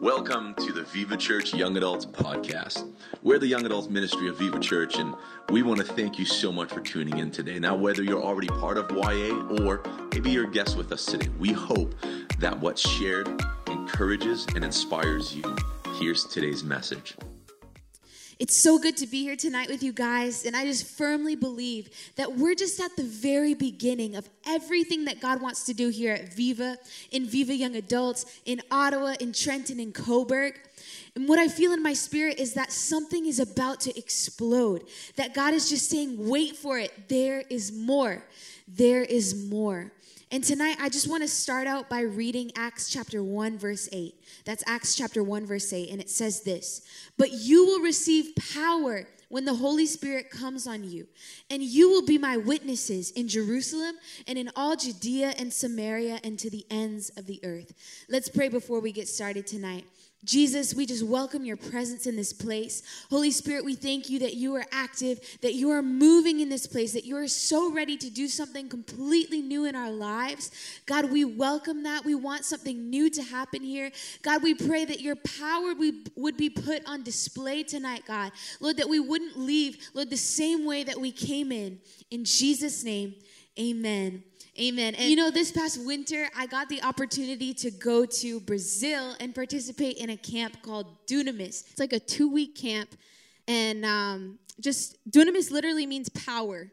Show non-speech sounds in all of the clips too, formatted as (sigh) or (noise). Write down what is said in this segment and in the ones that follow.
Welcome to the Viva Church Young Adults Podcast. We're the Young Adults Ministry of Viva Church, and we want to thank you so much for tuning in today. Now, whether you're already part of YA or maybe you're a guest with us today, we hope that what's shared encourages and inspires you. Here's today's message. It's so good to be here tonight with you guys. And I just firmly believe that we're just at the very beginning of everything that God wants to do here at Viva, in Viva Young Adults, in Ottawa, in Trenton, in Cobourg. And what I feel in my spirit is that something is about to explode. That God is just saying, wait for it. There is more. There is more. And tonight, I just want to start out by reading Acts chapter 1, verse 8. That's Acts chapter 1, verse 8. And it says this But you will receive power when the Holy Spirit comes on you, and you will be my witnesses in Jerusalem and in all Judea and Samaria and to the ends of the earth. Let's pray before we get started tonight. Jesus, we just welcome your presence in this place. Holy Spirit, we thank you that you are active, that you are moving in this place, that you are so ready to do something completely new in our lives. God, we welcome that. We want something new to happen here. God, we pray that your power would be put on display tonight, God. Lord, that we wouldn't leave, Lord, the same way that we came in. In Jesus' name, amen. Amen. And you know, this past winter, I got the opportunity to go to Brazil and participate in a camp called Dunamis. It's like a two week camp. And um, just, Dunamis literally means power.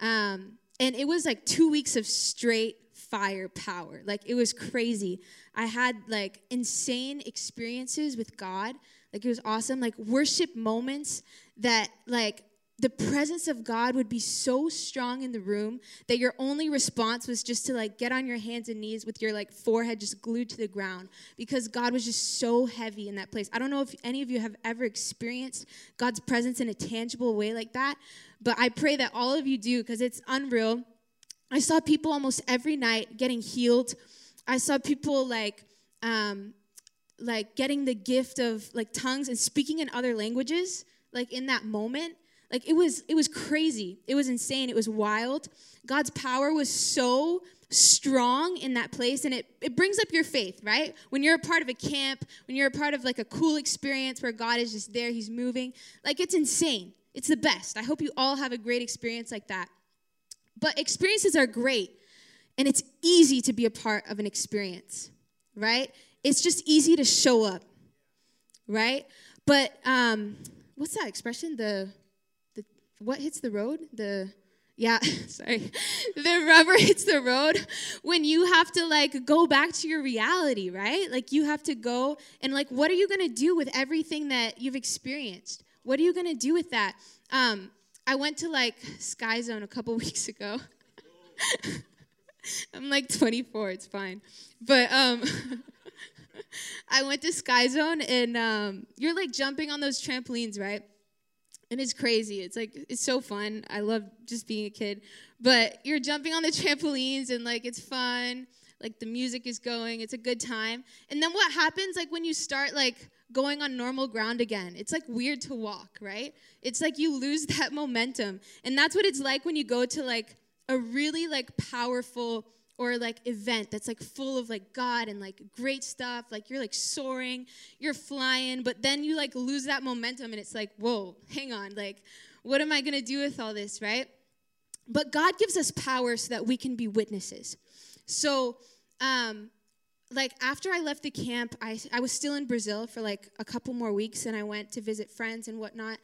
Um, and it was like two weeks of straight fire power. Like, it was crazy. I had like insane experiences with God. Like, it was awesome. Like, worship moments that, like, the presence of God would be so strong in the room that your only response was just to like get on your hands and knees with your like forehead just glued to the ground because God was just so heavy in that place. I don't know if any of you have ever experienced God's presence in a tangible way like that, but I pray that all of you do because it's unreal. I saw people almost every night getting healed. I saw people like um like getting the gift of like tongues and speaking in other languages like in that moment like it was it was crazy. It was insane. It was wild. God's power was so strong in that place and it, it brings up your faith right? When you're a part of a camp when you're a part of like a cool experience where god is just there he's moving like it's insane. It's the best. I hope you all have a great experience like that. But experiences are great and it's easy to be a part of an experience right? It's just easy to show up right? But um what's that expression? The what hits the road? The yeah, (laughs) sorry. The rubber (laughs) hits the road when you have to like go back to your reality, right? Like you have to go and like what are you going to do with everything that you've experienced? What are you going to do with that? Um I went to like Sky Zone a couple (laughs) weeks ago. I'm like 24, it's fine. But um I went to Sky Zone and um, you're like jumping on those trampolines, right? And it's crazy. It's like it's so fun. I love just being a kid. But you're jumping on the (laughs) trampolines and like it's fun. Like the music is going. It's a good time. And then what happens like when you start like going on normal ground again? It's like weird to walk, right? It's like you lose (laughs) that momentum. And that's what it's like when you go to like a really like powerful or like event that's like full of like God and like great stuff. Like you're like soaring, you're flying, but then you like lose that momentum and it's like, whoa, hang on. Like, what am I to do with all this, right? But God gives us power so that we can be witnesses. So, um, like after I left the camp, I, I was still in Brazil for like a couple more weeks and I went to visit friends and whatnot.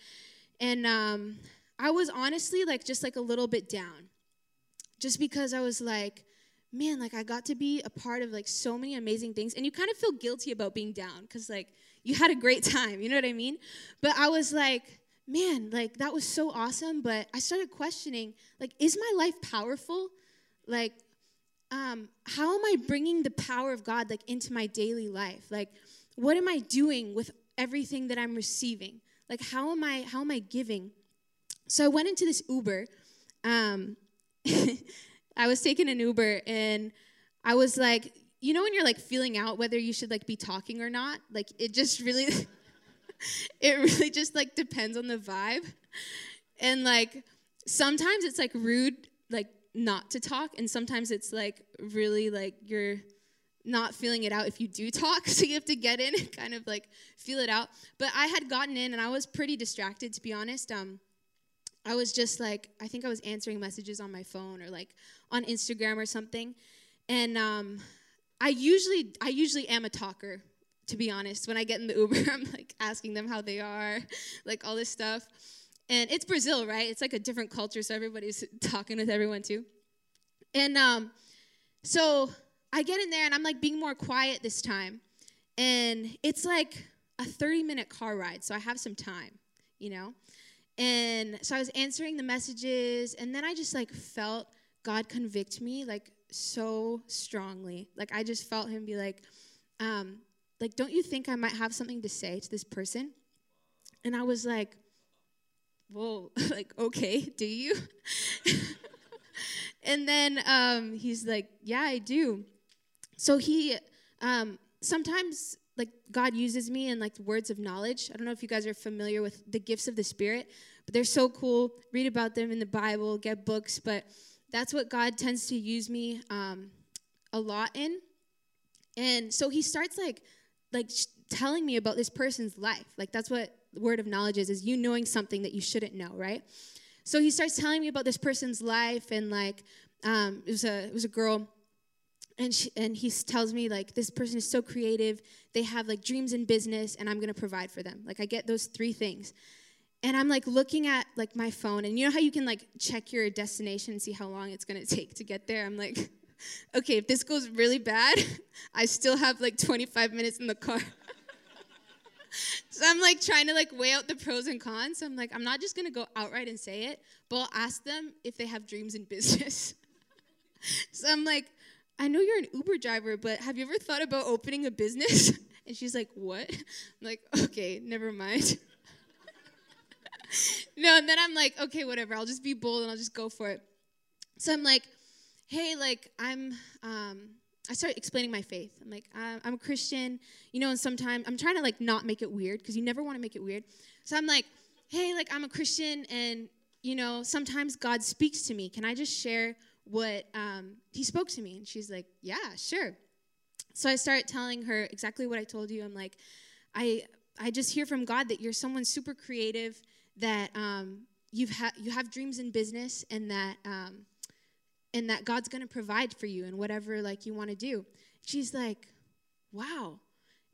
And um, I was honestly like just like a little bit down. Just because I was like, man, like I got to be a part of like so many amazing things. And you kind of feel guilty about being down because like you had a great (laughs) time, you know what I mean? But I was like, man, like that was so awesome. But I started questioning, like, is my life powerful? Like, um, how am I bringing the power of God like into my daily life? Like, what am I doing with everything that I'm receiving? Like, how am I how am I giving? So I went into this Uber. Um, (laughs) I was taking an Uber and I was like, you know when you're like feeling out whether you should like be talking or not? Like it just (laughs) really it really just like depends on the vibe. And like sometimes it's like rude like not to talk and sometimes it's like really like you're not feeling it out if you do (laughs) talk. So you have to get in and kind of like feel it out. But I had gotten in and I was pretty distracted, to be honest. Um, I was just like, I think I was answering messages on my phone or like on Instagram or something. And um, I usually, I usually am a talker, to be honest. When I get in the (laughs) Uber, I'm like asking them how they are, like all this stuff. And it's Brazil, right? It's like a different culture, so everybody's (laughs) talking with everyone too. And um, so I get in there and I'm like being more quiet this time. And it's like a 30 minute car ride, so I have some time, you know? And so I was answering the messages, and then I just like felt God convict me like so strongly. Like I just felt Him be like, um, like, don't you think I might have something to say to this person? And I was like, whoa, (laughs) like, okay, do you? (laughs) and then um, he's like, yeah, I do. So he, um, sometimes like God uses me in like words of knowledge. I don't know if you guys are familiar with the gifts of the Spirit, but they're so cool. Read about them in the Bible, get books, but that's what God tends to use me um, a lot in. And so he starts like like telling me about this person's life. Like that's what word of knowledge is is you knowing something that you shouldn't know, right? So he starts telling me about this person's life and like um, it was a it was a girl and she, and he tells me like this person is so creative. They have like dreams in business and i'm going to provide for them. Like i get those three things. And i'm like looking at like my phone and you know how you can like check your destination and see how long it's going to take to get there? I'm like (laughs) okay if this goes really bad (laughs) i still have like 25 minutes in the car. (laughs) So i'm like trying to like weigh out the pros and cons. So i'm like i'm not just going to go outright and say it but i'll ask them if they have dreams in business. So i'm like I know you're an Uber driver, but have you ever thought about opening a business? (laughs) And she's like, What? I'm like, Okay, never mind. (laughs) no, and then I'm like, Okay, whatever. I'll just be bold and I'll just go for it. So I'm like, Hey, like, I'm, um, I start explaining my faith. I'm like, I'm a Christian, you know, and sometimes I'm trying to like not make it weird because you never want to make it weird. So I'm like, Hey, like, I'm a Christian and, you know, sometimes God speaks to me. Can I just share what um, he spoke to me. And she's like yeah sure. So i start telling her exactly what i told you. I'm like i i just hear from god that you're someone super creative that um, you've ha- you have dreams in business and that um, and that god's going to provide for you and whatever like you want to do. She's like wow.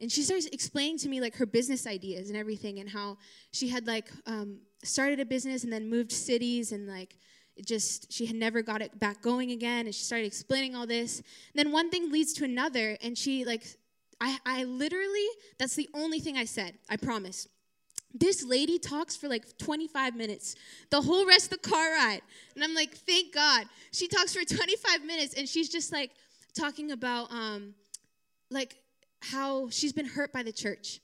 And she starts explaining to me like her business ideas and everything and how she had like um, started a business and then moved cities and like it just she had never got it back going again and she started explaining all this. And then one thing leads to another and she like I, I literally that's the only thing i said i promise. This lady talks for like 25 minutes the whole rest of the car ride. And i'm like thank god. She talks for 25 minutes and she's just like talking about um like how she's been hurt by the church.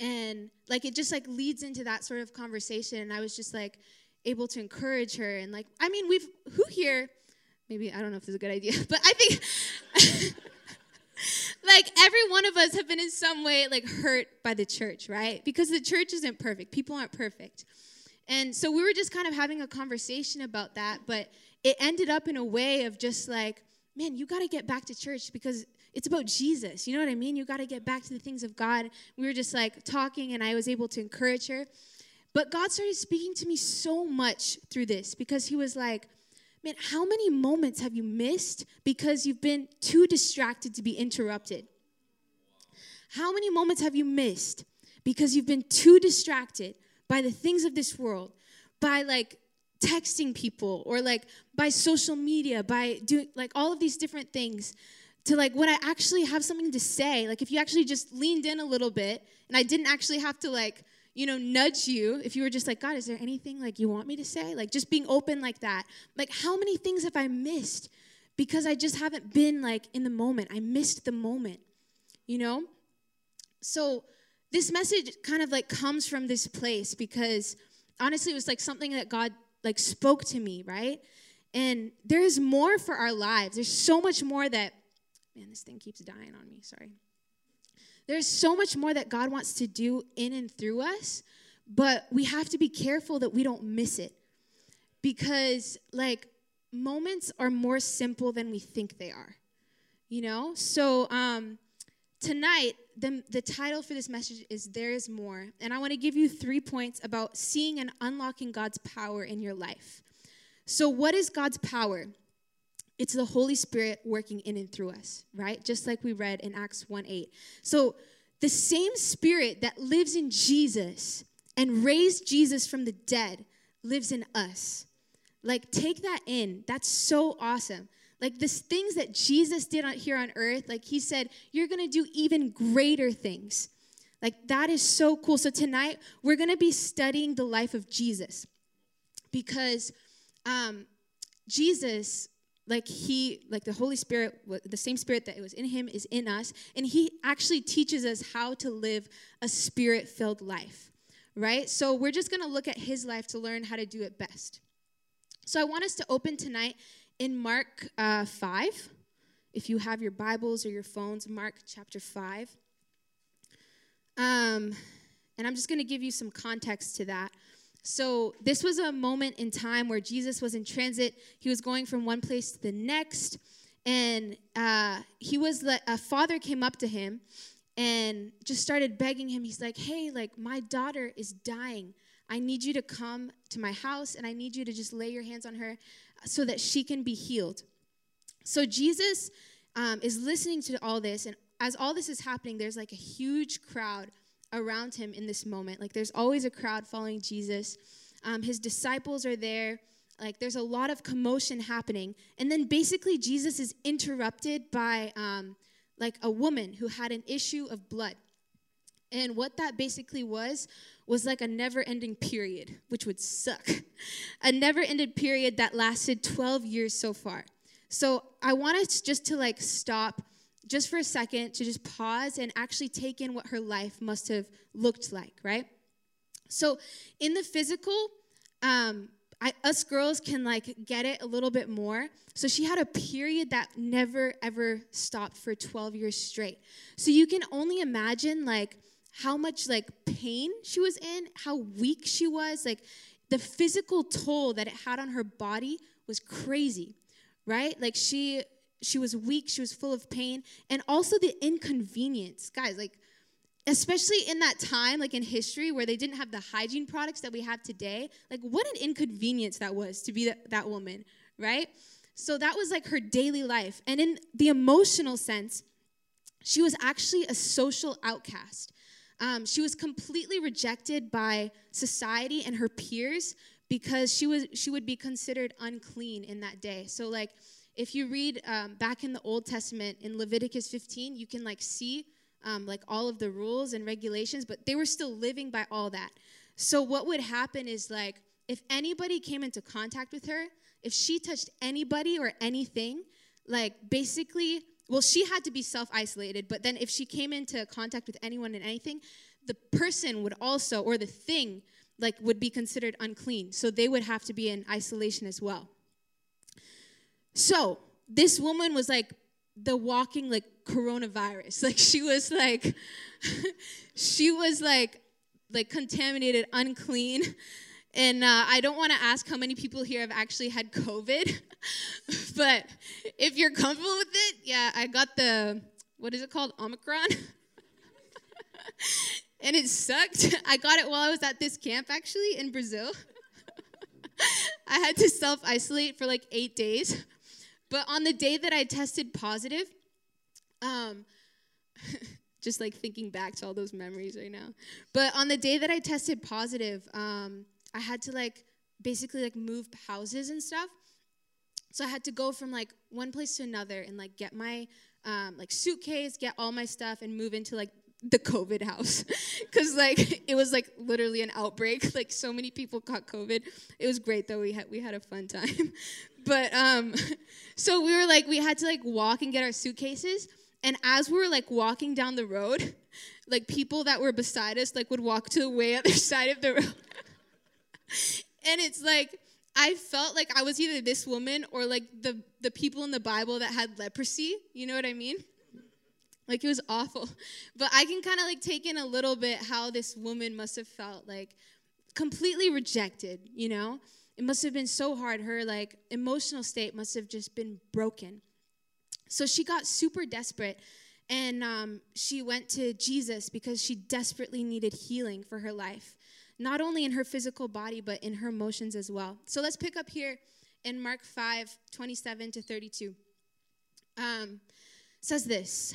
And like it just like leads into that sort of conversation and i was just like able to encourage her. And like i mean we've who here maybe i don't know if this is a good idea (laughs) but i think (laughs) like every one of us have been in some way like hurt by the church right? Because the church isn't perfect. People aren't perfect. And so we were just kind of having a conversation about that but it ended up in a way of just like man you got to get back to church because it's about jesus. You know what i mean? You got to get back to the things of god. We were just like talking and i was able to encourage her but God started speaking to me so much through this because He was like, Man, how many moments have you missed because you've been too distracted to be interrupted? How many moments have you missed because you've been too distracted by the things of this world, by like texting people or like by social media, by doing like all of these different things? To like when I actually have something to say, like if you actually just leaned in a little bit and I didn't actually have to like you know, nudge you if you were just like, God, is there anything like you want me to say? Like just being open like that. Like, how many things have I missed because I just haven't been like in the moment? I missed the moment, you know? So this message kind of like comes from this place because honestly, it was like something that God like spoke to me, right? And there is more for our lives. There's so much more that, man, this thing keeps dying on me. Sorry. There's so much more that God wants to do in and through us, but we have to be careful that we don't miss it. Because, like, moments are more simple than we think they are. you know? So um, tonight, the, the title for this message is There is More. And I want to give you three points about seeing and unlocking God's power in your life. So, what is God's power? It's the Holy Spirit working in and through us, right? Just like we read in Acts 1 8. So, the same Spirit that lives in Jesus and raised Jesus from the dead lives in us. Like, take that in. That's so awesome. Like, the things that Jesus did here on earth, like, he said, you're gonna do even greater things. Like, that is so cool. So, tonight, we're gonna be studying the life of Jesus because um, Jesus like he like the holy spirit the same spirit that was in him is in us and he actually teaches us how to live a spirit filled life right? So we're just going to look at his life to learn how to do it best. So i want us to open tonight in mark uh, 5 if you have your bibles or your phones mark chapter 5 um, and i'm just going to give you some context to that so, this was a moment in time where Jesus was in transit. He was going from one place to the next. And uh, he was, like, a father came up to him and just started begging him. He's like, Hey, like, my daughter is dying. I need you to come to my house and I need you to just lay your hands on her so that she can be healed. So, Jesus um, is listening to all this. And as all this is happening, there's like a huge crowd around him in this moment. Like there's always a crowd following Jesus. Um, his disciples are there. Like there's a lot of commotion happening. And then basically, Jesus is interrupted by um, like a woman who had an issue of blood. And what that basically was, was like a never ending period, which would suck. (laughs) a never ended period that lasted 12 years so far. So I want us just to like stop just for a second to just pause and actually take in what her life must have looked like, right? So, in the physical, um, I, us girls can like get it a little bit more. So she had a period that never ever stopped for 12 years straight. So you can only imagine like how much like pain she was in, how weak she was, like the physical toll that it had on her body was crazy, right? Like she she was weak, she was full of pain, and also the inconvenience. Guys, like, especially in that time, like in history, where they didn't have the hygiene products that we have today, like, what an inconvenience that was to be that, that woman, right? So that was like her daily life. And in the emotional sense, she was actually a social outcast. Um, she was completely rejected by society and her peers because she was she would be considered unclean in that day. So like if you read um, back in the Old Testament in Leviticus 15, you can like see um, like all of the rules and regulations, but they were still living by all that. So what would happen is like if anybody came into contact with her, if she touched anybody or anything, like basically, well, she had to be self isolated, but then if she came into contact with anyone and anything, the person would also, or the thing, like would be considered unclean. So they would have to be in isolation as well. So this woman was like the walking like coronavirus. (laughs) Like she was like, (laughs) she was like, like contaminated, unclean. And uh, I don't want to ask how many people here have actually had COVID, (laughs) but if you're comfortable with it, yeah, I got the, what is it called? Omicron. and it sucked. I got it while I was at this camp actually in Brazil. I had to self isolate for like eight days. But on the day that I tested positive, um, (laughs) just like thinking back to all those memories right now. But on the day that I tested positive, um, I had to like basically like move houses and stuff. So I had to go from like one place to another and like get my um, like suitcase, get all my stuff, and move into like the COVID house (laughs) because like (laughs) it was like literally an outbreak. (laughs) Like so many people caught COVID. It was great though. We had we had a fun time. but um, so we were like we had to like walk and get our suitcases. And as we were like walking down the road, like people that were beside us like would walk to the way other side of the road. and it's like I felt like I was either this woman or like the the people in the Bible that had leprosy. You know what I mean? Like it was awful. (laughs) But I can kind of like take in a little bit how this woman must have felt like completely rejected, you know? It must have been so hard. Her like emotional state must have just been broken. So she got super desperate and um, she went to Jesus because she desperately needed healing for her life, not only in her physical body, but in her emotions as well. So let's pick up here in Mark 5 27 to 32. Um, says this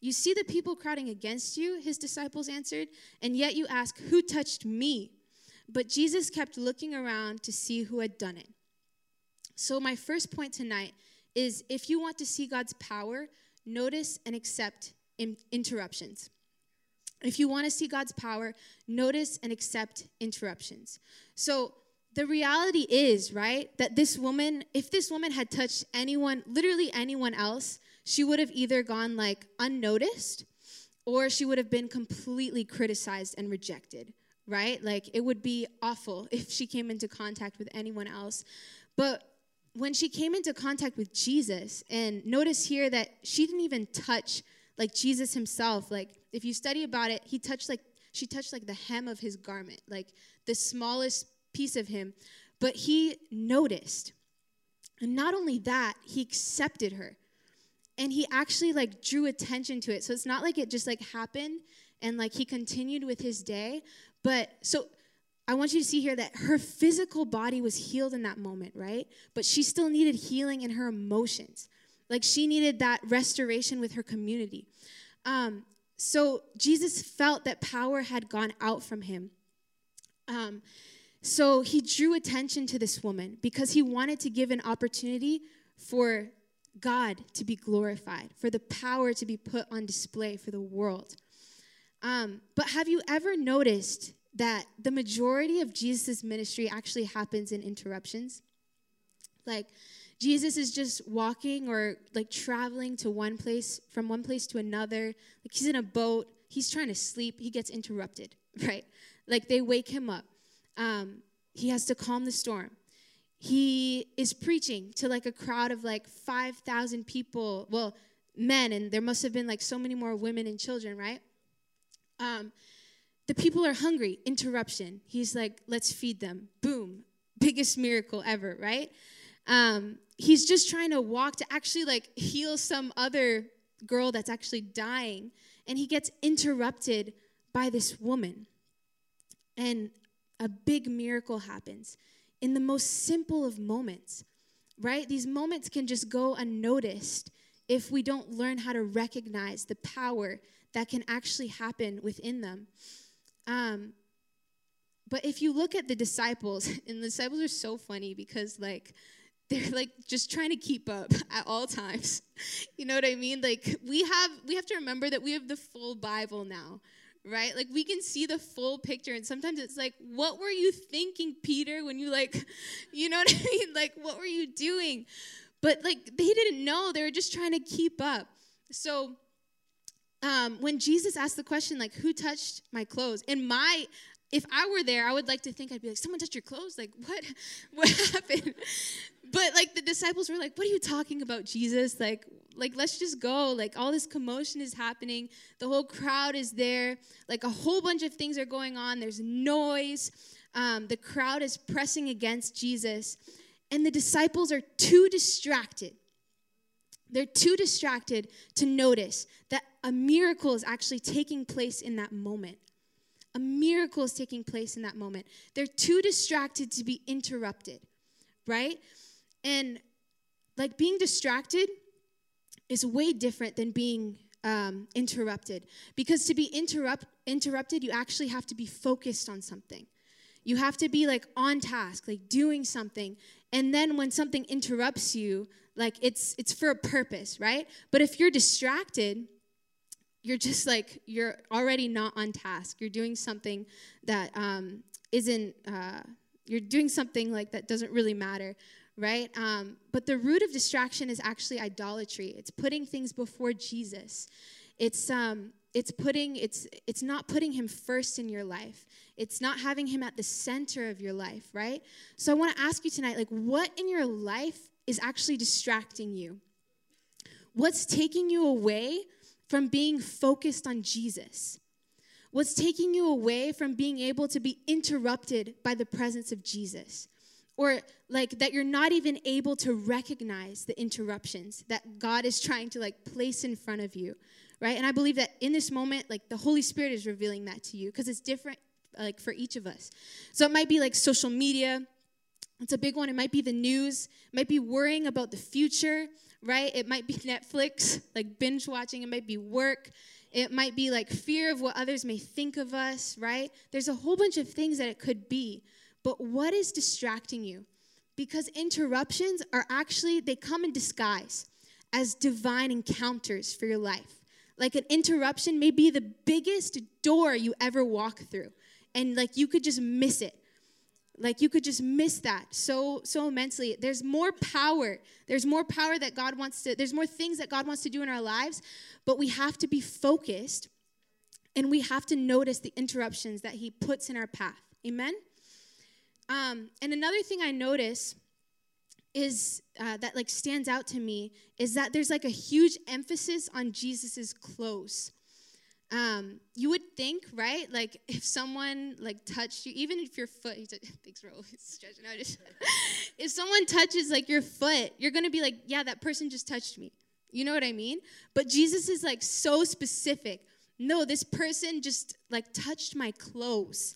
You see the people crowding against you, his disciples answered, and yet you ask, Who touched me? But Jesus kept looking around to see who had done it. So, my first point tonight is if you want to see God's power, notice and accept interruptions. If you want to see God's power, notice and accept interruptions. So, the reality is, right, that this woman, if this woman had touched anyone, literally anyone else, she would have either gone like unnoticed or she would have been completely criticized and rejected, right? Like it would be awful (laughs) if she came into contact with anyone else. But when she came into contact with Jesus, and notice here that she didn't even touch like Jesus himself. Like if you study about it, he touched like she touched like the hem of his garment, like the smallest piece of him. But he noticed. And not only that, he accepted her. And he actually like drew attention to it. So it's not like it just like happened and like he continued with his day, but so I want you to see here that her physical body was healed in that moment, right? But she still needed healing in her emotions. Like she needed that restoration with her community. Um, so Jesus felt that power had gone out from him. Um, so he drew attention to this woman because he wanted to give an opportunity for God to be glorified, for the power to be put on display for the world. Um, but have you ever noticed that the majority of Jesus' ministry actually happens in interruptions. Like, Jesus is just walking or like traveling to one place, from one place to another. Like, he's in a boat, he's trying to sleep, he gets interrupted, (laughs) right? Like, they wake him up. Um, he has to calm the storm. He is preaching to like a crowd of like 5,000 people, well, men, and there must have been like so many more women and children, right? Um, the people are hungry. Interruption. He's like, let's feed them. Boom. Biggest miracle ever, right? Um, he's just trying to walk to actually like heal some other girl that's actually dying. And he gets interrupted by this woman. And a big miracle happens in the most simple of moments, right? These moments can just go unnoticed if we don't learn how to recognize the power that can actually happen within them. Um, but if you look at the disciples, (laughs) and the disciples are so funny because, like, (laughs) they're like just trying to keep up (laughs) at all times. You know what I mean? Like we have we have to remember that we have the full Bible now, right? Like we can see the full picture and sometimes it's like what were you thinking, Peter, when you like (laughs) you know what I mean? Like what were you doing? But like they didn't know. They were just trying to keep up. So um, when Jesus asked the question, like, who touched my clothes? In my, if I were there, I would like to think I'd be like, someone touched your clothes? Like, what, (laughs) what happened? (laughs) But like the disciples were like, what are you talking about, Jesus? Like, like let's just go. Like all this commotion is happening. The whole crowd is there. Like a whole bunch of things are going on. There's noise. Um, the crowd is pressing against Jesus, and the disciples are too distracted they're too distracted to notice that a miracle is actually taking place in that moment. A miracle is taking place in that moment. They're too distracted to be interrupted, right? And like being distracted is way different than being um, interrupted. Because to be interrupt, interrupted, you actually have to be focused on something. You have to be like on task, like doing something. And then when something interrupts you, like it's it's for a purpose right but if you're distracted you're just like you're already not on task you're doing something that um, isn't uh, you're doing something like that doesn't really matter right? Um, but the root of distraction is actually idolatry. It's putting things before jesus. It's um it's putting it's it's not putting him first in your life. It's not having him at the center of your life right? So i want to ask you tonight like what in your life is actually distracting you? What's taking you away from being focused on jesus? What's taking you away from being able to be interrupted by the presence of jesus or like that you're not even able to recognize the interruptions that god is trying to like place in front of you right? And I believe that in this moment, like the Holy Spirit is revealing that to you because it's different, like for each of us. So it might be like social media. It's a big one. It might be the news. It might be worrying about the future, right? It might be (laughs) Netflix, like binge watching. It might be work. It might be like fear of what others may think of us, right? There's a whole bunch of things that it could be. But what is distracting you? Because interruptions are actually, they come in disguise as divine encounters for your life. Like an interruption may be the biggest door you ever walk through. And like you could just miss it. Like you could just miss that so so immensely. There's more power. There's more power that God wants to there's more things that God wants to do in our lives, but we have to be focused and we have to notice the interruptions that he puts in our path. Amen. Um, and another thing I notice is uh, that like stands out to me is that there's like a huge emphasis on Jesus's clothes. Um, you would think, right? Like if someone like touched you, even if your foot, (laughs) thanks for stretching out. (laughs) if someone touches like your foot, you're gonna be like, yeah, that person just touched me. You know what I mean? But Jesus is like so specific. No, this person just like touched my clothes,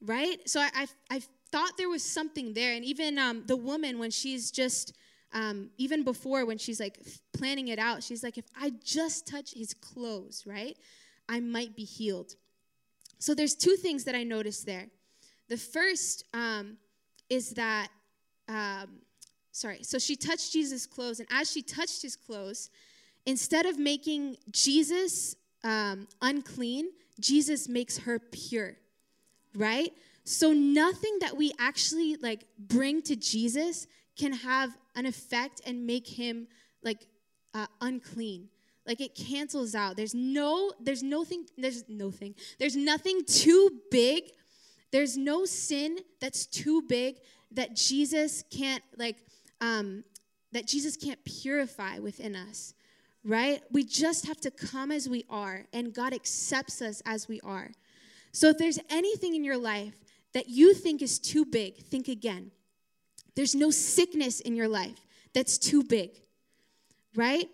right? So I, I, I thought there was something there. And even um, the woman, when she's just, um, even before when she's like planning it out, she's like, if I just touch his clothes, right, I might be healed. So there's two things that I noticed there. The first um, is that, um, sorry, so she touched Jesus' clothes, and as she touched his clothes, instead of making Jesus um, unclean, Jesus makes her pure, right? So nothing that we actually like bring to Jesus can have an effect and make him like uh, unclean. Like it cancels out. There's no there's nothing there's nothing. There's nothing too big. There's no sin that's too big that Jesus can't like um that Jesus can't purify within us. Right? We just have to come as we are and God accepts us as we are. So if there's anything in your life that you think is too big, think again. There's no sickness in your life that's too big, right?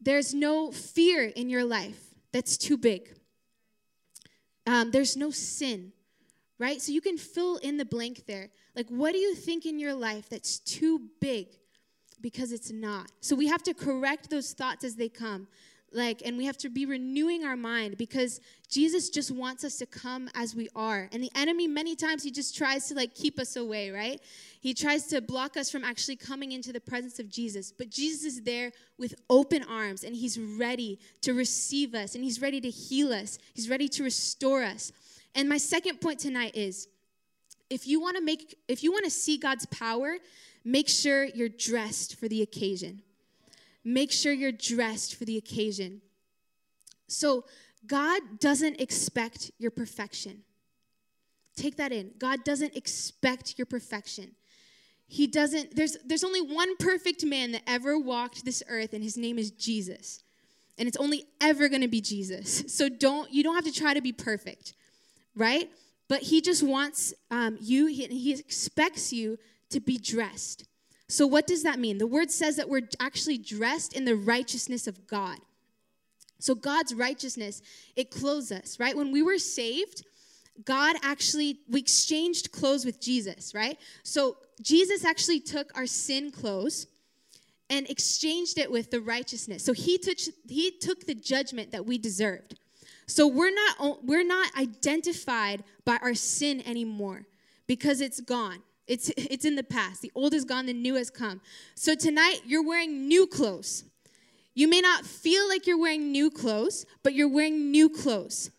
There's no fear in your life that's too big. Um, there's no sin, right? So you can fill in the blank there. Like, what do you think in your life that's too big? Because it's not. So we have to correct those thoughts as they come like and we have to be renewing our mind because jesus just wants us to come as we are. And the enemy many times he just tries to like keep us away right? He tries to block us from actually coming into the presence of jesus. But jesus is there with open arms and he's ready to receive us and he's ready to heal us. He's ready to restore us. And my second point tonight is if you want to make if you want to see god's power make sure you're dressed for the occasion make sure you're dressed for the occasion. So, God doesn't expect your perfection. Take that in. God doesn't expect your perfection. He doesn't, there's, there's only one perfect man that ever walked this earth, and his name is Jesus. And it's only ever gonna be Jesus. (laughs) So don't, you don't have to try to be perfect, right? But he just wants um, you, he, he expects you to be dressed. So, what does that mean? The word says that we're actually dressed in the righteousness of God. So, God's righteousness, it clothes us, right? When we were saved, God actually, we exchanged clothes with Jesus, right? So, Jesus actually took our sin clothes and exchanged it with the righteousness. So, he took, he took the judgment that we deserved. So, we're not, we're not identified by our sin anymore because it's gone. It's, it's in the past. The old is gone, the new has come. So tonight, you're wearing new clothes. You may not feel like you're wearing new clothes, but you're wearing new clothes.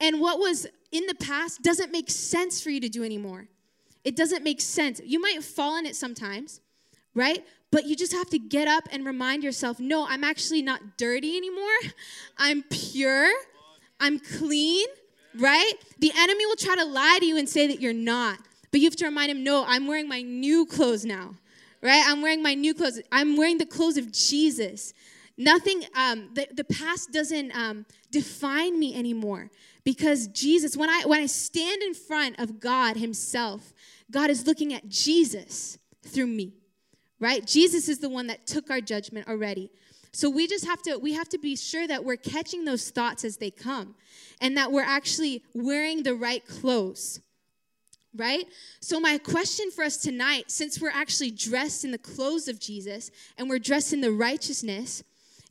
And what was in the past doesn't make sense for you to do anymore. It doesn't make sense. You might fall in it sometimes, right? But you just have to get up and remind yourself no, I'm actually not dirty anymore. (laughs) I'm pure. I'm clean, right? The enemy will try to lie to you and say that you're not. But you have to remind him, no, I'm wearing my new clothes now, right? I'm wearing my new clothes. I'm wearing the clothes of Jesus. Nothing, um, the, the past doesn't um, define me anymore because Jesus, when I, when I stand in front of God Himself, God is looking at Jesus through me, right? Jesus is the one that took our judgment already. So we just have to we have to be sure that we're catching those thoughts as they come and that we're actually wearing the right clothes. Right? So my question for us tonight since we're actually dressed in the clothes of Jesus and we're dressed in the righteousness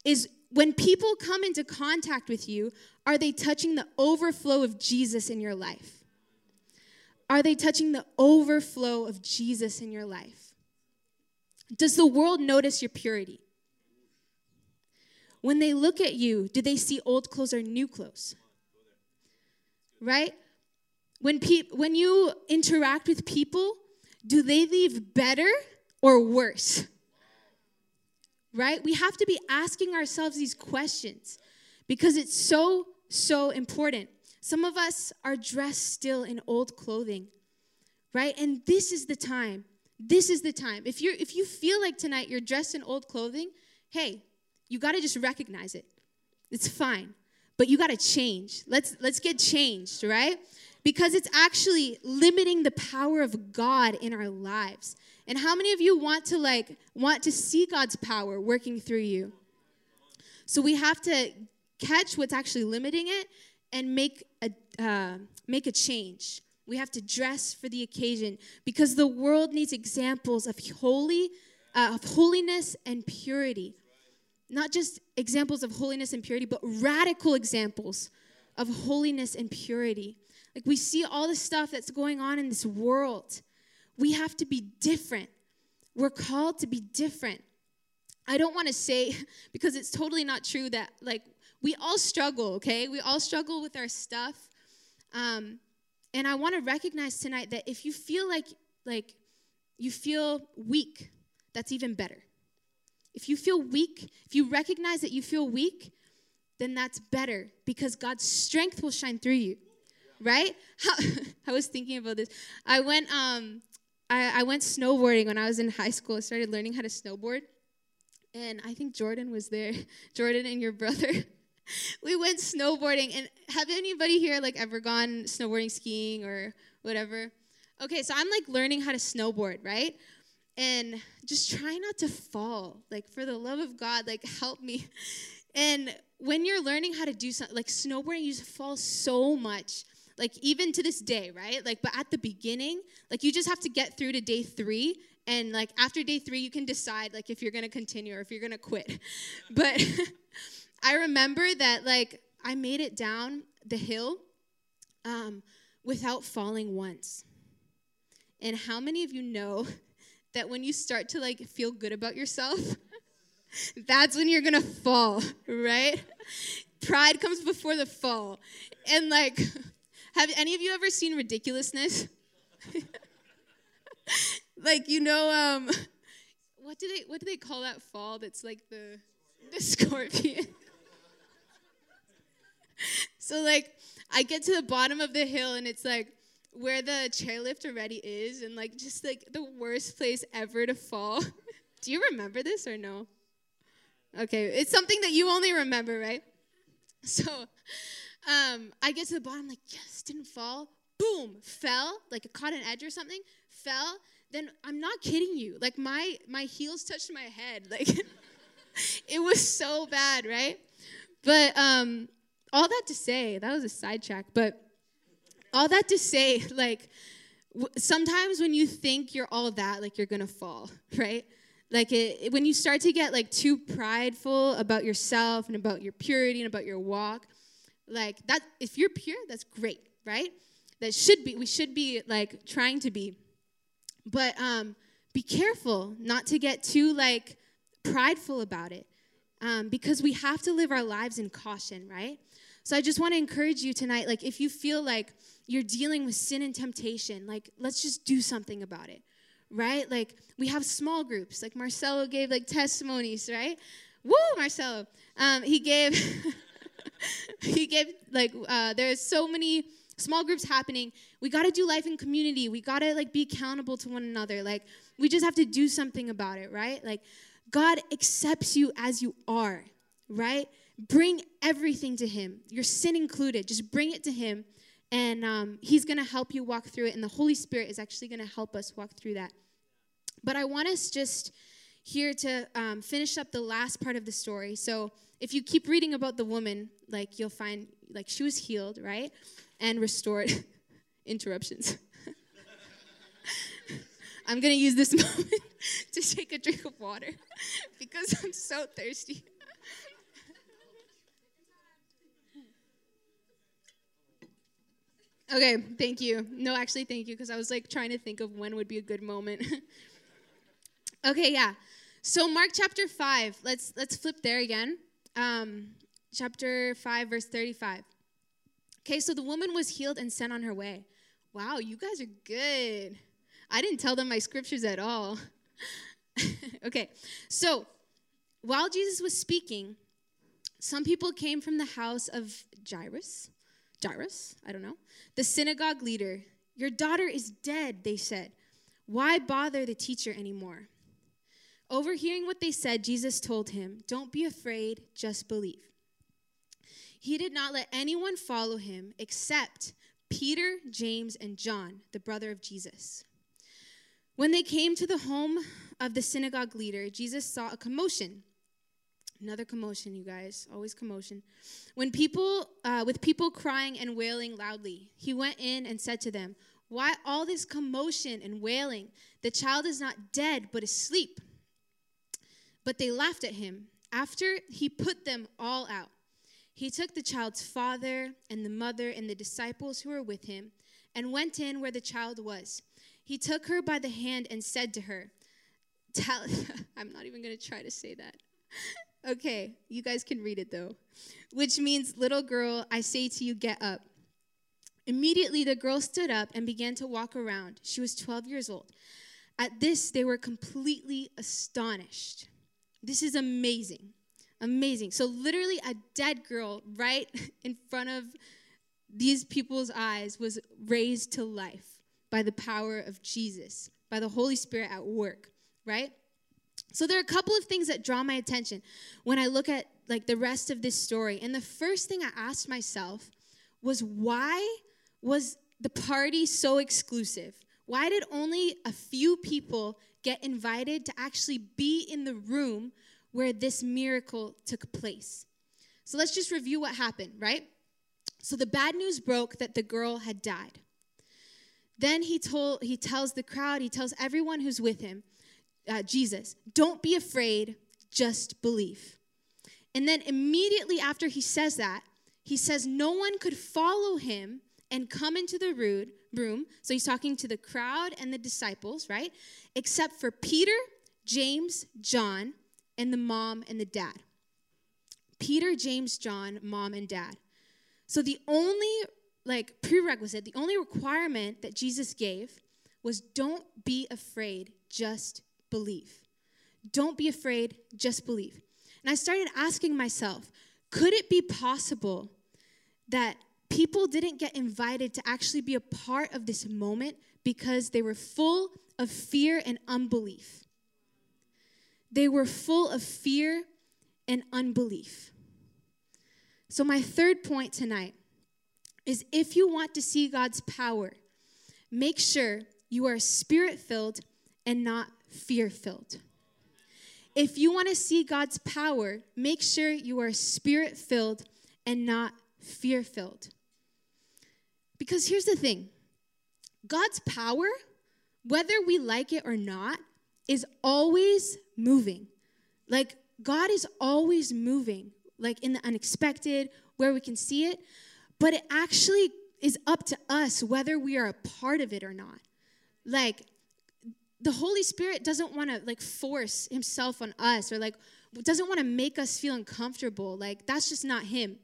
is when people come into contact with you, are they touching the overflow of Jesus in your life? Are they touching the overflow of Jesus in your life? Does the world notice your purity? When they look at you, do they see old clothes or new clothes? Right? When, pe- when you interact with people, do they leave better or worse? Right? We have to be asking ourselves these questions because it's so, so important. Some of us are dressed still in old clothing, right? And this is the time. This is the time. If you if you feel like tonight you're dressed in old clothing, hey, you got to just recognize it. It's fine. But you got to change. Let's let's get changed, right? Because it's actually limiting the power of God in our lives. And how many of you want to like want to see God's power working through you? So we have to catch what's actually limiting it and make a uh, make a change. We have to dress for the occasion because the world needs examples of holy, uh, of holiness and purity not just examples of holiness and purity, but radical examples of holiness and purity. Like we see all the stuff that's going on in this world. We have to be different. We're called to be different. I don't want to say, (laughs) because it's totally not true, that like we all struggle, okay? We all struggle with our stuff. Um, and I want to recognize tonight that if you feel like like you feel weak, that's even better. If you feel weak, if you recognize that you feel weak, then that's better because God's strength will shine through you. Right? (laughs) How, (laughs) I was thinking about this. I went um I, I went snowboarding when I was in high school. I started learning how to snowboard. And I think Jordan was there. (laughs) Jordan and your brother. we went snowboarding and have anybody here like ever gone snowboarding skiing or whatever? Okay, so I'm like learning how to snowboard, right? and just try not to fall. Like, for the love of God, like, help me. And when you're learning how to do something, like snowboarding, you fall so much. Like, even to this day, right? Like, but at the beginning, like, you just have to get through to day three. And, like, after day three, you can decide, like, if you're to continue or if you're to quit. (laughs) But (laughs) I remember that, like, I made it down the hill um, without falling once. And how many of you know (laughs) that when you start to like feel good about yourself, that's when you're gonna fall, right? Pride comes before the fall. And like, have any of you ever seen ridiculousness? (laughs) like, you know, um, what do they what do they call that fall that's like the the scorpion? (laughs) so like I get to the bottom of the hill and it's like where the chairlift already is and like just like the worst place ever to fall. (laughs) Do you remember this or no? Okay, it's something that you only remember, right? So um, I get to the bottom, like, yes, didn't fall. Boom, fell, like it caught an edge or something, fell. Then I'm not kidding you. Like my my heels touched my head. (laughs) Like it was so bad, right? But um, all that to say, that was a sidetrack, but all that to say, (laughs) like, w- sometimes when you think you're all that, like, you're gonna fall, (laughs) right? Like, it, when you start to get, like, too prideful about yourself and about your purity and about your walk, like, that, if you're pure, that's great, right? That should be, we should be, like, trying to be. But um, be careful not to get too, like, prideful about it. Um, because we have to live our lives in caution, right? So I just want to encourage you tonight like if you feel like you're dealing with sin and temptation, like let's just do something about it. Right? Like we have small groups. Like Marcelo gave like testimonies, right? Woo, Marcelo. Um, he gave (laughs) (laughs) he gave like uh, there's so many small groups happening. We got to do life in community. We got to like be accountable to one another. Like we just have to do something about it, right? Like God accepts you as you are, right? Bring everything to Him, your sin included. Just bring it to Him, and um, He's going to help you walk through it. And the Holy Spirit is actually going to help us walk through that. But I want us just here to um, finish up the last part of the story. So if you keep reading about the woman, like you'll find like she was healed, right? And restored. (laughs) Interruptions. (laughs) I'm going to use this (laughs) moment to take a drink of water because I'm so thirsty. Okay, thank you. No, actually, thank you because I was like trying to think of when would be a good moment. okay, yeah. So Mark chapter five. Let's let's flip there again. Um, chapter five, verse thirty-five. Okay, so the woman was healed and sent on her way. Wow, you guys are good. I didn't tell them my scriptures at all. (laughs) okay, so while Jesus was speaking, some people came from the house of Jairus. Jairus, I don't know, the synagogue leader. Your daughter is dead, they said. Why bother the teacher anymore? Overhearing what they said, Jesus told him, Don't be afraid, just believe. He did not let anyone follow him except Peter, James, and John, the brother of Jesus. When they came to the home of the synagogue leader, Jesus saw a commotion. Another commotion, you guys, always commotion. When people, uh, with people crying and wailing loudly, he went in and said to them, Why all this commotion and wailing? The child is not dead, but asleep. But they laughed at him. After he put them all out, he took the child's father and the mother and the disciples who were with him and went in where the child was. He took her by the hand and said to her, Tell, (laughs) I'm not even going to try to say that. (laughs) okay, you guys can read it though. Which means, little girl, I say to you, get up. Immediately the girl stood up and began to walk around. She was 12 years old. At this, they were completely astonished. This is amazing. Amazing. So, literally, a dead girl right (laughs) in front of these people's eyes was raised to life by the power of Jesus, by the Holy Spirit at work, right? So there are a couple of things that draw my attention when I look at like the rest of this story. And the first thing I asked myself was why was the party so exclusive? Why did only a few people get invited to actually be in the room where this miracle took place. So let's just review what happened, right? So the bad news broke that the girl had died. Then he told he tells the crowd, he tells everyone who's with him, uh, Jesus, don't be afraid, just believe. And then immediately after he says that, he says no one could follow him and come into the room. So he's talking to the crowd and the disciples, right? Except for Peter, James, John, and the mom and the dad. Peter, James, John, mom, and dad. So the only like prerequisite, the only requirement that Jesus gave was don't be afraid, just believe. Don't be afraid, just believe. And I started asking myself, could it be possible that people didn't get invited to actually be a part of this moment because they were full of fear and unbelief? They were full of fear and unbelief. So, my third point tonight is if you want to see God's power, make sure you are spirit filled and not fear filled. If you want to see God's power, make sure you are spirit filled and not fear filled. Because here's the thing God's power, whether we like it or not, is always moving. Like God is always moving, like in the unexpected, where we can see it, but it actually is up to us whether we are a part of it or not. Like the Holy Spirit doesn't want to like force himself on us or like doesn't want to make us feel uncomfortable. Like that's just not him,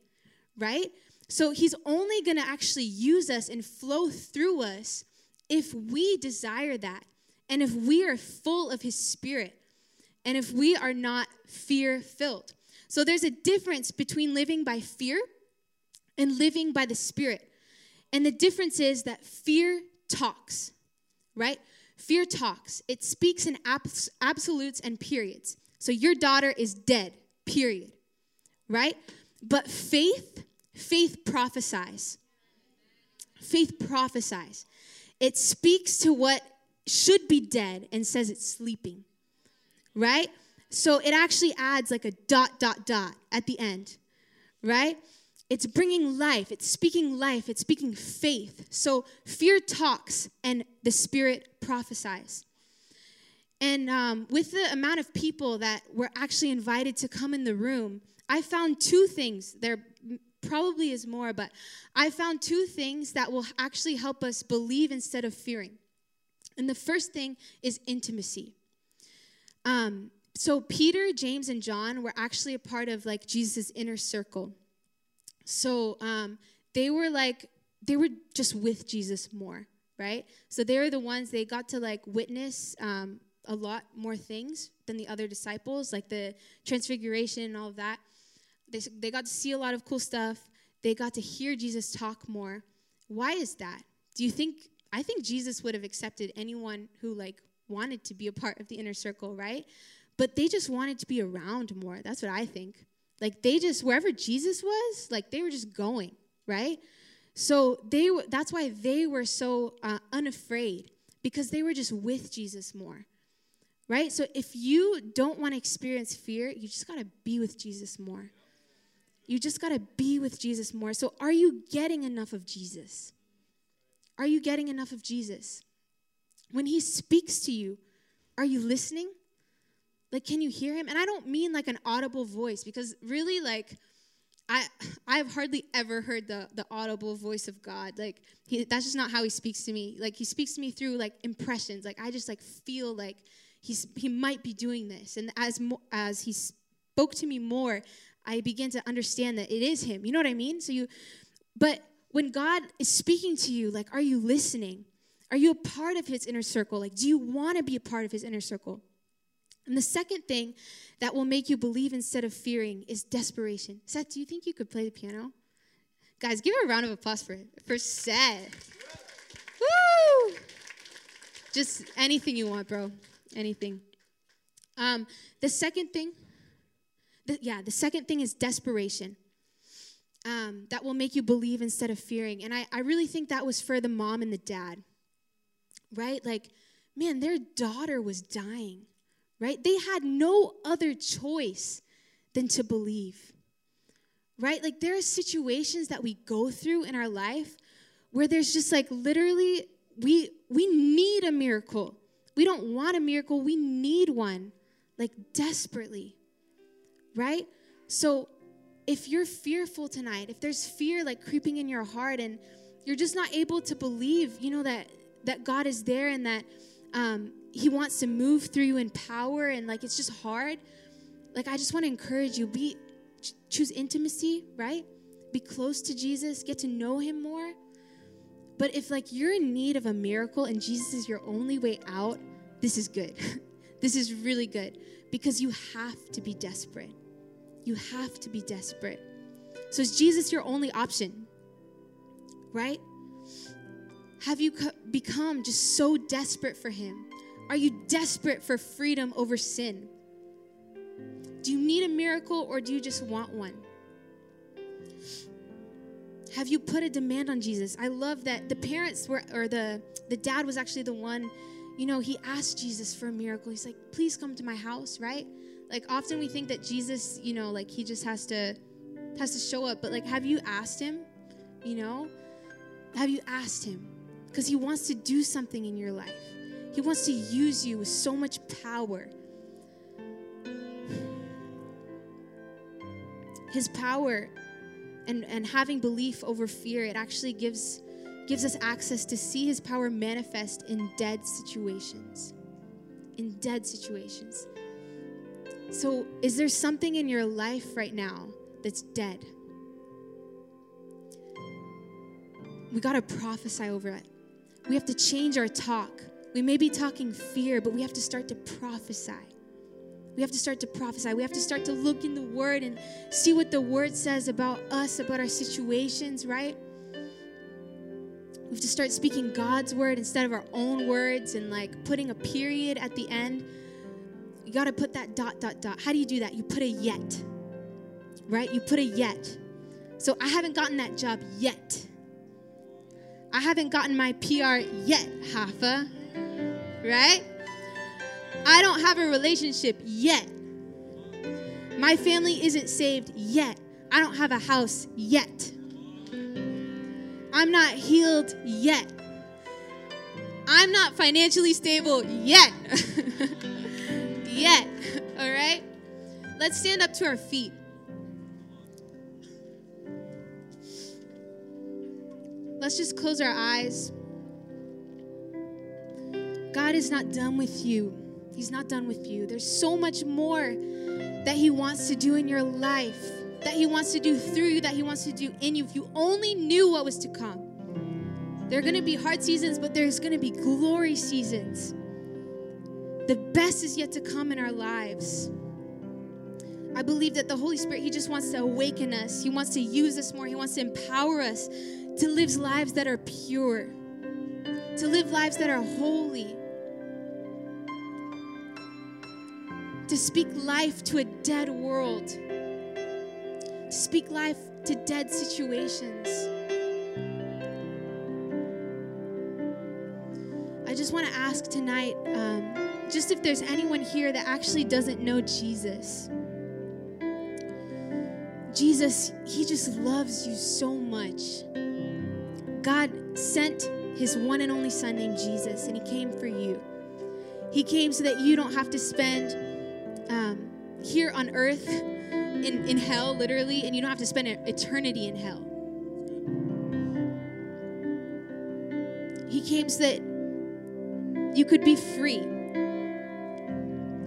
right? So he's only going to actually use us and flow through us if we desire that and if we are full of his spirit and if we are not fear filled. So there's a difference between living by fear and living by the Spirit. And the difference is that fear talks, right? Fear talks. It speaks in abs- absolutes and periods. So your daughter is dead, period. Right? But faith, faith prophesies. Faith prophesies. It speaks to what should be dead and says it's sleeping. Right? So it actually adds like a dot, dot, dot at the end. Right? It's bringing life, it's speaking life, it's speaking faith. So fear talks and the Spirit prophesies. And um, with the amount of people that were actually invited to come in the room, I found two things. There probably is more, but I found two things that will actually help us believe instead of fearing. And the first thing is intimacy. Um, so Peter, James, and John were actually a part of like Jesus' inner circle. So um, they were like, they were just with Jesus more, right? So they were the ones they got to like witness um, a lot more things than the other disciples, like the transfiguration and all of that. They, they got to see a lot of cool stuff. They got to hear Jesus talk more. Why is that? Do you think, I think Jesus would have accepted anyone who like wanted to be a part of the inner circle, right? But they just wanted to be around more. That's what I think. Like they just wherever Jesus was, like they were just going, right? So they that's why they were so uh, unafraid because they were just with Jesus more. Right? So if you don't want to experience fear, you just got to be with Jesus more. You just got to be with Jesus more. So are you getting enough of Jesus? Are you getting enough of Jesus? When he speaks to you, are you listening? Like, can you hear him? And I don't mean like an audible voice because really, like, I (sighs) I've hardly ever heard the the audible voice of God. Like, he, that's just not how he speaks to me. Like, he speaks to me through like impressions. Like, I just like feel like he's he might be doing this. And as mo- as he spoke to me more, I began to understand that it is him. You know what I mean? So you, but when God is speaking to you, like, are you listening? Are you a part of his inner circle? Like, do you want to be a part of his inner circle? And the second thing that will make you believe instead of fearing is desperation. Seth, do you think you could play the piano? Guys, give a round of applause for, for Seth. Woo! Just anything you want, bro. Anything. Um, the second thing, the, yeah, the second thing is desperation. Um, that will make you believe instead of fearing. And I, I really think that was for the mom and the dad, right? Like, man, their daughter was dying right? They had no other choice than to believe, right? Like there are situations that we go through in our life where there's just like literally we we need a miracle. We don't want a miracle, we need one like desperately. Right? So if you're fearful tonight, if there's fear like creeping in your heart and you're just not able to believe, you know that that God is there and that um, he wants to move through you in power and like it's just hard like i just want to encourage you be choose intimacy right? Be close to jesus get to know him more. But if like you're in need of a miracle and jesus is your only way out this is good. (laughs) This is really good because you have to be desperate you have to be desperate so is jesus your only option right have you become just so desperate for him are you desperate for freedom over sin? Do you need a miracle or do you just want one? Have you put a demand on Jesus? I love that the parents were, or the, the dad was actually the one, you know, he asked Jesus for a miracle. He's like, please come to my house, right? Like often we think that Jesus, you know, like he just has to has to show up, but like have you asked him? You know? Have you asked him? Because he wants to do something in your life. He wants to use you with so much power. His power and, and having belief over fear, it actually gives, gives us access to see his power manifest in dead situations. In dead situations. So, is there something in your life right now that's dead? We got to prophesy over it. We have to change our talk. We may be talking fear, but we have to start to prophesy. We have to start to prophesy. We have to start to look in the Word and see what the Word says about us, about our situations, right? We have to start speaking God's Word instead of our own words and like putting a period at the end. You got to put that dot, dot, dot. How do you do that? You put a yet, right? You put a yet. So I haven't gotten that job yet. I haven't gotten my PR yet, Hafa, right? I don't have a relationship yet. My family isn't saved yet. I don't have a house yet. I'm not healed yet. I'm not financially stable yet. (laughs) yet. (laughs) All right? Let's stand up to our feet. Let's just close our eyes. God is not done with you. He's not done with you. There's so much more that He wants to do in your life, that He wants to do through you, that He wants to do in you. If you only knew what was to come, there are going to be hard seasons, but there's going to be glory seasons. The best is yet to come in our lives. I believe that the Holy Spirit, He just wants to awaken us. He wants to use us more. He wants to empower us to live lives that are pure, to live lives that are holy, to speak life to a dead world, to speak life to dead situations. I just want to ask tonight um, just if there's anyone here that actually doesn't know Jesus. Jesus, He just loves you so much. God sent His one and only Son named Jesus, and He came for you. He came so that you don't have to spend um, here on earth in, in hell, literally, and you don't have to spend eternity in hell. He came so that you could be free.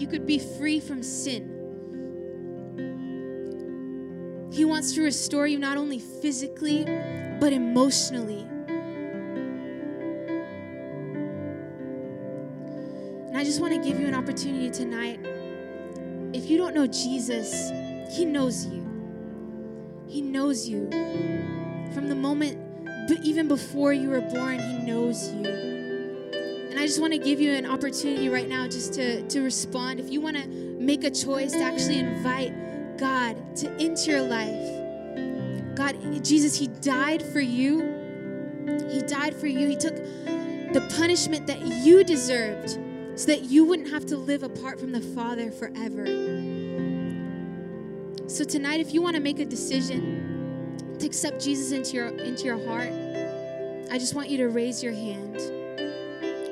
You could be free from sin. He wants to restore you not only physically, but emotionally. And I just want to give you an opportunity tonight. If you don't know Jesus, He knows you. He knows you. From the moment, even before you were born, He knows you. And I just want to give you an opportunity right now just to, to respond. If you want to make a choice to actually invite God to into your life. God, Jesus, He died for you. He died for you. He took the punishment that you deserved so that you wouldn't have to live apart from the Father forever. So tonight, if you want to make a decision to accept Jesus into your into your heart, I just want you to raise your hand.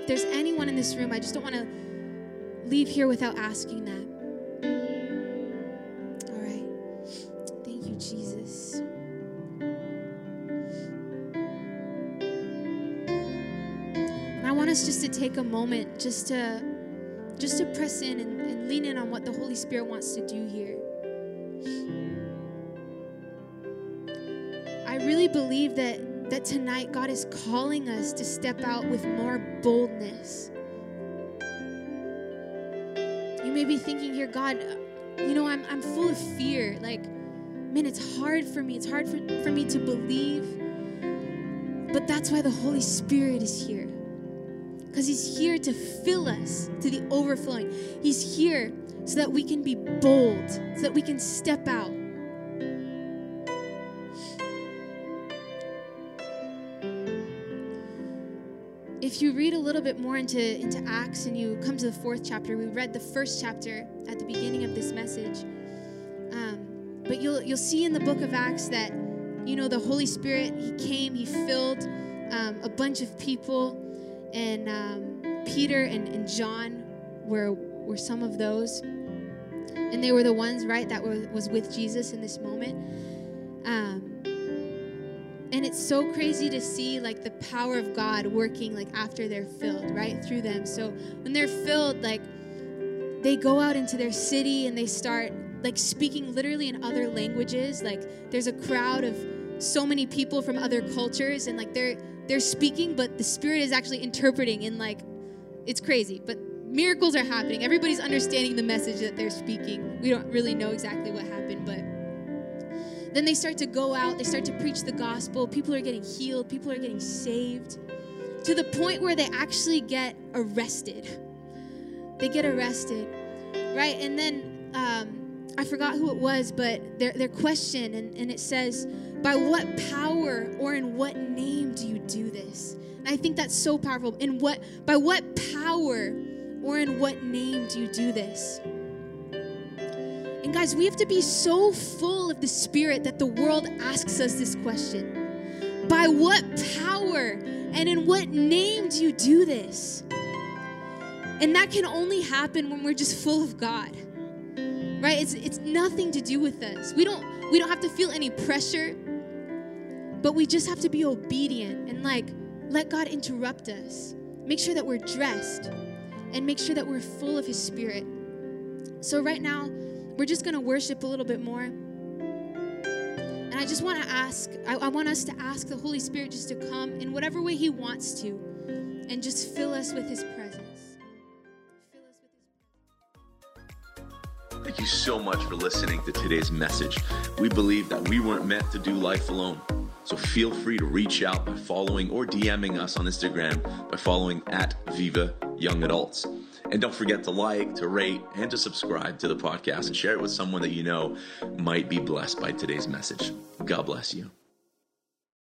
There's anyone in this room, I just don't want to leave here without asking that. All right. Thank you, Jesus. And I want us just to take a moment just to just to press in and, and lean in on what the Holy Spirit wants to do here. I really believe that that tonight God is calling us to step out with more boldness. You may be thinking here, God, you know, I'm, I'm full of fear. Like, man, it's hard for me. It's hard for, for me to believe. But that's why the Holy Spirit is here. Because He's here to fill us to the overflowing. He's here so that we can be bold, so that we can step out. If you read a little bit more into, into Acts and you come to the fourth chapter, we read the first chapter at the beginning of this message. Um, but you'll, you'll see in the book of Acts that, you know, the Holy Spirit, He came, He filled um, a bunch of people, and um, Peter and, and John were, were some of those. And they were the ones, right, that were, was with Jesus in this moment. Um, and it's so crazy to see like the power of God working like after they're filled, right, through them. So when they're filled, like they go out into their city and they start like speaking literally in other languages. Like there's a crowd of so many people from other cultures and like they're they're speaking, but the spirit is actually interpreting and like it's crazy, but miracles are happening. Everybody's understanding the message that they're speaking. We don't really know exactly what happened, but then they start to go out, they start to preach the gospel. People are getting healed, people are getting saved to the point where they actually get arrested. They get arrested, right? And then um, I forgot who it was, but their, their question, and, and it says, By what power or in what name do you do this? And I think that's so powerful. In what, by what power or in what name do you do this? And guys, we have to be so full of the Spirit that the world asks us this question By what power and in what name do you do this? And that can only happen when we're just full of God. Right? It's it's nothing to do with us. We don't we don't have to feel any pressure. But we just have to be obedient and like let God interrupt us. Make sure that we're dressed and make sure that we're full of his spirit. So right now, we're just going to worship a little bit more. And I just want to ask, I, I, want us to ask the Holy Spirit just to come in whatever way He wants to and just fill us with His presence. Thank you so much for listening to today's message. We believe that we weren't meant to do life alone. So feel free to reach out by following or DMing us on Instagram by following at Viva Young Adults. And don't forget to like, to rate, and to subscribe to the podcast and share it with someone that you know might be blessed by today's message. God bless you.